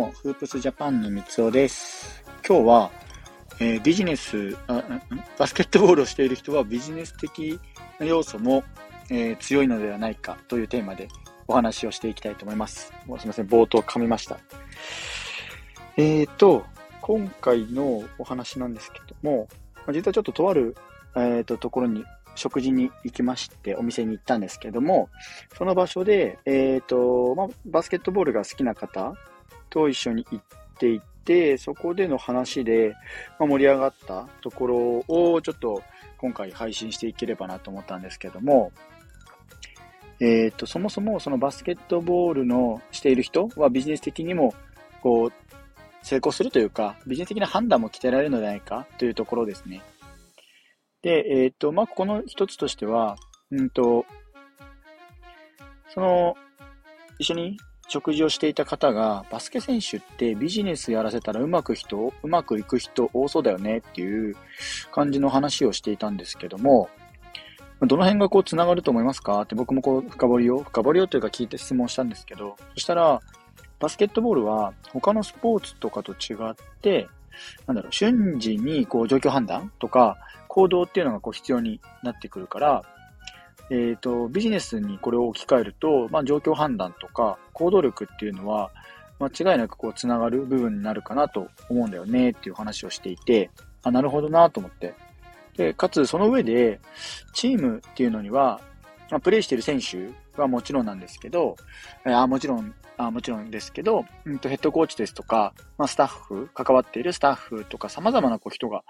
も、フープスジャパンの三つおです。今日は、えー、ビジネスあ、バスケットボールをしている人はビジネス的な要素も、えー、強いのではないかというテーマでお話をしていきたいと思います。すみません、冒頭噛みました。えーと、今回のお話なんですけども、実はちょっととある、えーと、ところに食事に行きまして、お店に行ったんですけども、その場所で、えっ、ー、と、まあ、バスケットボールが好きな方と一緒に行っていて、そこでの話で、まあ、盛り上がったところをちょっと今回配信していければなと思ったんですけども、えっ、と、そもそもそのバスケットボールのしている人はビジネス的にも、こう、成功するというか、ビジネス的な判断も鍛えられるのではないかというところですね。で、えっ、と、まあ、この一つとしては、うんと、その、一緒に食事をしていた方が、バスケ選手ってビジネスやらせたらうまく人、うまくいく人多そうだよねっていう感じの話をしていたんですけども、どの辺がこう繋がると思いますか？って僕もこう深掘りを、深掘りをというか聞いて質問したんですけど、そしたら、バスケットボールは他のスポーツとかと違って、なんだろう、瞬時にこう状況判断とか、行動っていうのがこう必要になってくるから、えっ、ー、と、ビジネスにこれを置き換えると、まあ、状況判断とか行動力っていうのは、間違いなくこう、つながる部分になるかなと思うんだよねっていう話をしていて、あ、なるほどなと思って。で、かつその上で、チームっていうのには、まあ、プレイしてる選手はもちろんなんですけど、えー、もちろん、あもちろんですけど、うんとヘッドコーチですとか、まあ、スタッフ、関わっているスタッフとか様々なこう人が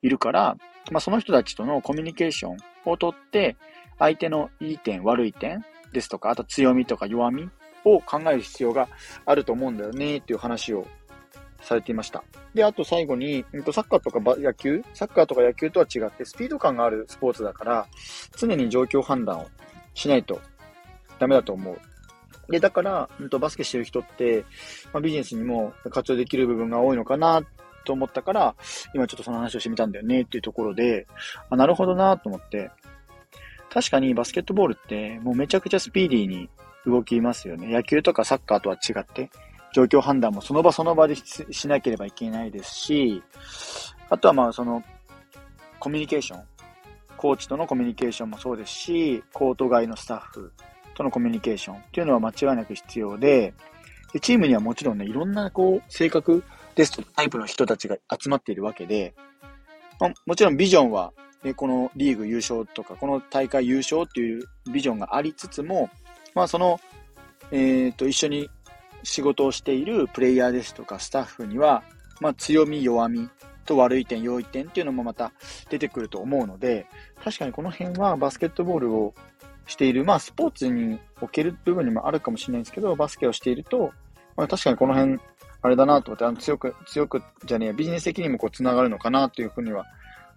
いるから、まあ、その人たちとのコミュニケーションをとって、相手のいい点、悪い点ですとか、あと強みとか弱みを考える必要があると思うんだよねっていう話をされていました。で、あと最後に、サッカーとか野球サッカーとか野球とは違ってスピード感があるスポーツだから、常に状況判断をしないとダメだと思う。で、だから、バスケしてる人って、まあ、ビジネスにも活用できる部分が多いのかなと思ったから、今ちょっとその話をしてみたんだよねっていうところで、あなるほどなと思って、確かにバスケットボールってもうめちゃくちゃスピーディーに動きますよね。野球とかサッカーとは違って、状況判断もその場その場でしなければいけないですし、あとはまあその、コミュニケーション。コーチとのコミュニケーションもそうですし、コート外のスタッフとのコミュニケーションっていうのは間違いなく必要で、でチームにはもちろんね、いろんなこう、性格ですとタイプの人たちが集まっているわけで、まあ、もちろんビジョンはで、このリーグ優勝とか、この大会優勝っていうビジョンがありつつも、まあその、えっ、ー、と、一緒に仕事をしているプレイヤーですとかスタッフには、まあ強み、弱みと悪い点、良い点っていうのもまた出てくると思うので、確かにこの辺はバスケットボールをしている、まあスポーツにおける部分にもあるかもしれないんですけど、バスケをしていると、まあ確かにこの辺、あれだなと思って、あの強く、強くじゃねえ、ビジネス的にもこう繋がるのかなというふうには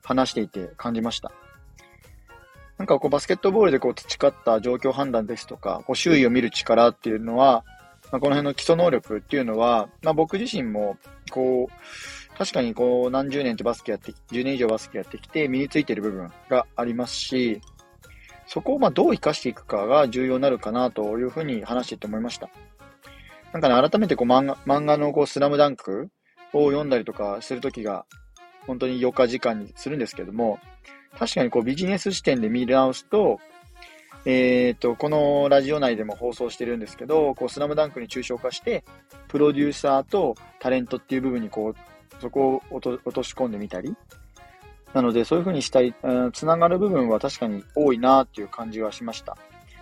話していて感じました。なんかこうバスケットボールでこう培った状況判断ですとか、こう周囲を見る力っていうのは、まあ、この辺の基礎能力っていうのは、まあ、僕自身も、こう、確かにこう何十年とバスケやって10年以上バスケやってきて身についている部分がありますし、そこをまどう活かしていくかが重要になるかなというふうに話していて思いました。なんかね、改めてこう漫画漫画のこうスラムダンクを読んだりとかするときが本当に4日時間にするんですけども、確かにこうビジネス視点で見直すと、えっ、ー、と、このラジオ内でも放送してるんですけど、こう、スラムダンクに抽象化して、プロデューサーとタレントっていう部分にこう、そこを落とし込んでみたり、なので、そういう風にしたい、つながる部分は確かに多いなっていう感じはしました。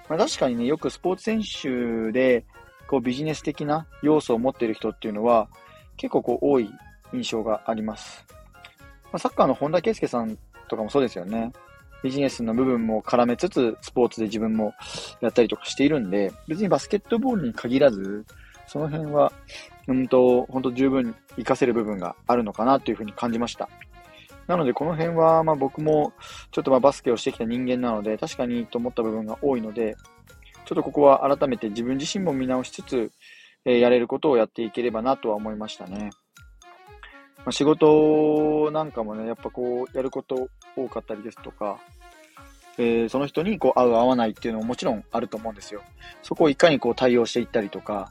まあ、確かにね、よくスポーツ選手で、こう、ビジネス的な要素を持っている人っていうのは、結構こう、多い印象があります。ま、サッカーの本田圭佑さんとかもそうですよね。ビジネスの部分も絡めつつ、スポーツで自分もやったりとかしているんで、別にバスケットボールに限らず、その辺は、うんと、本当十分活かせる部分があるのかなというふうに感じました。なので、この辺は、まあ僕も、ちょっとまあバスケをしてきた人間なので、確かにと思った部分が多いので、ちょっとここは改めて自分自身も見直しつつ、えー、やれることをやっていければなとは思いましたね。まあ、仕事なんかもね、やっぱこう、やること多かったりですとか、えー、その人にこう合う合わないっていうのももちろんあると思うんですよ。そこをいかにこう対応していったりとか、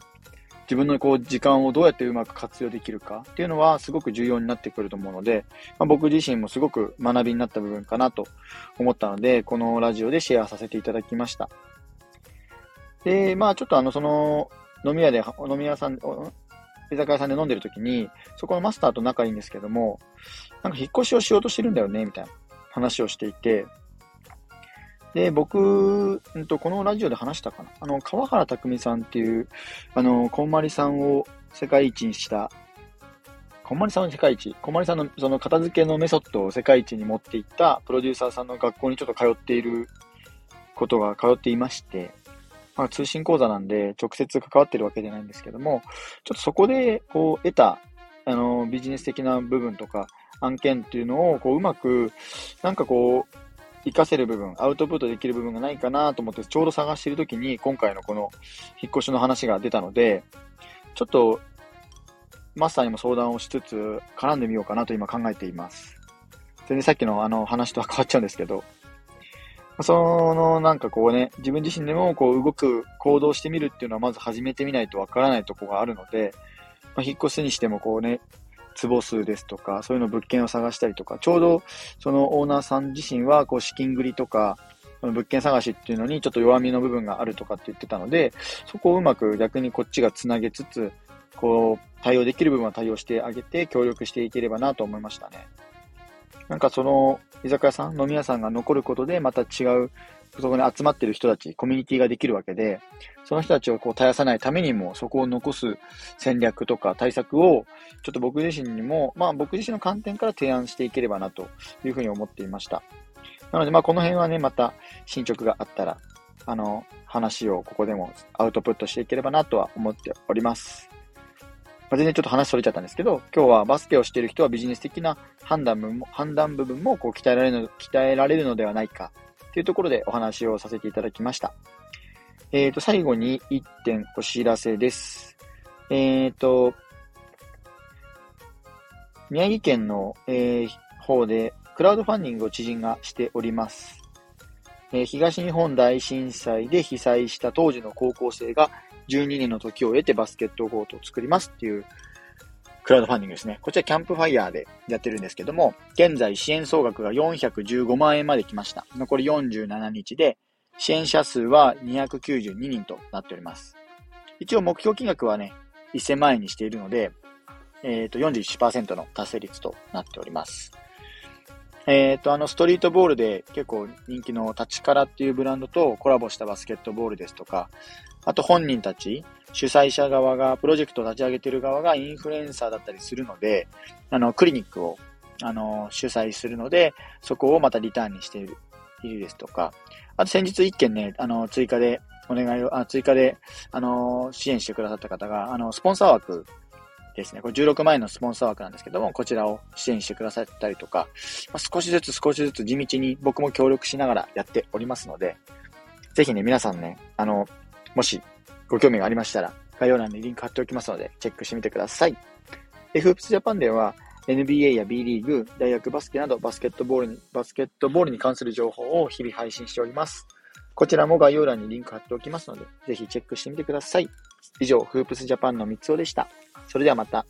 自分のこう時間をどうやってうまく活用できるかっていうのはすごく重要になってくると思うので、まあ、僕自身もすごく学びになった部分かなと思ったので、このラジオでシェアさせていただきました。で、まあちょっとあの、その、飲み屋で、飲み屋さん、居酒屋さんで飲んでる時に、そこのマスターと仲いいんですけども、なんか引っ越しをしようとしてるんだよね、みたいな話をしていて、で、僕、んと、このラジオで話したかな。あの、川原拓海さんっていう、あの、こんまりさんを世界一にした、こんまりさんの世界一、こんまりさんのその片付けのメソッドを世界一に持っていったプロデューサーさんの学校にちょっと通っていることが通っていまして、まあ、通信講座なんで直接関わってるわけじゃないんですけども、ちょっとそこでこう得た、あの、ビジネス的な部分とか案件っていうのをこううまく、なんかこう、活かせる部分、アウトプットできる部分がないかなと思って、ちょうど探してるときに、今回のこの引っ越しの話が出たので、ちょっと、マスターにも相談をしつつ、絡んでみようかなと今考えています。全然さっきのあの話とは変わっちゃうんですけど、その、なんかこうね、自分自身でもこう動く、行動してみるっていうのはまず始めてみないとわからないとこがあるので、まあ、引っ越すにしてもこうね、坪数ですとか、そういうの物件を探したりとか、ちょうどそのオーナーさん自身はこう資金繰りとか、物件探しっていうのにちょっと弱みの部分があるとかって言ってたので、そこをうまく逆にこっちがつなげつつ、こう、対応できる部分は対応してあげて協力していければなと思いましたね。なんかその居酒屋さん、飲み屋さんが残ることでまた違うそこに集まってる人たち、コミュニティができるわけで、その人たちをこう絶やさないためにも、そこを残す戦略とか対策を、ちょっと僕自身にも、まあ僕自身の観点から提案していければなというふうに思っていました。なのでまあこの辺はね、また進捗があったら、あの、話をここでもアウトプットしていければなとは思っております。まあ、全然ちょっと話それちゃったんですけど、今日はバスケをしている人はビジネス的な判断も、判断部分もこう鍛えられるの、鍛えられるのではないかというところでお話をさせていただきました。えっ、ー、と、最後に1点お知らせです。えっ、ー、と、宮城県の、えー、方でクラウドファンディングを知人がしております。えー、東日本大震災で被災した当時の高校生が12年の時を経てバスケットゴートを作りますっていうクラウドファンディングですね。こちらキャンプファイヤーでやってるんですけども、現在支援総額が415万円まで来ました。残り47日で、支援者数は292人となっております。一応目標金額はね、1000万円にしているので、えっ、ー、と、41%の達成率となっております。えっ、ー、と、あの、ストリートボールで結構人気の立ちからっていうブランドとコラボしたバスケットボールですとか、あと本人たち、主催者側が、プロジェクトを立ち上げている側がインフルエンサーだったりするので、あの、クリニックを、あの、主催するので、そこをまたリターンにしている、いるですとか、あと先日一件ね、あの、追加で、お願いを、あ追加で、あの、支援してくださった方が、あの、スポンサー枠ですね。これ16万円のスポンサー枠なんですけども、こちらを支援してくださったりとか、まあ、少しずつ少しずつ地道に僕も協力しながらやっておりますので、ぜひね、皆さんね、あの、もしご興味がありましたら、概要欄にリンク貼っておきますので、チェックしてみてください。で、フープスジャパンでは、NBA や B リーグ、大学バスケなどバスケットボールに、バスケットボールに関する情報を日々配信しております。こちらも概要欄にリンク貼っておきますので、ぜひチェックしてみてください。以上、フープスジャパンの三つおでした。それではまた。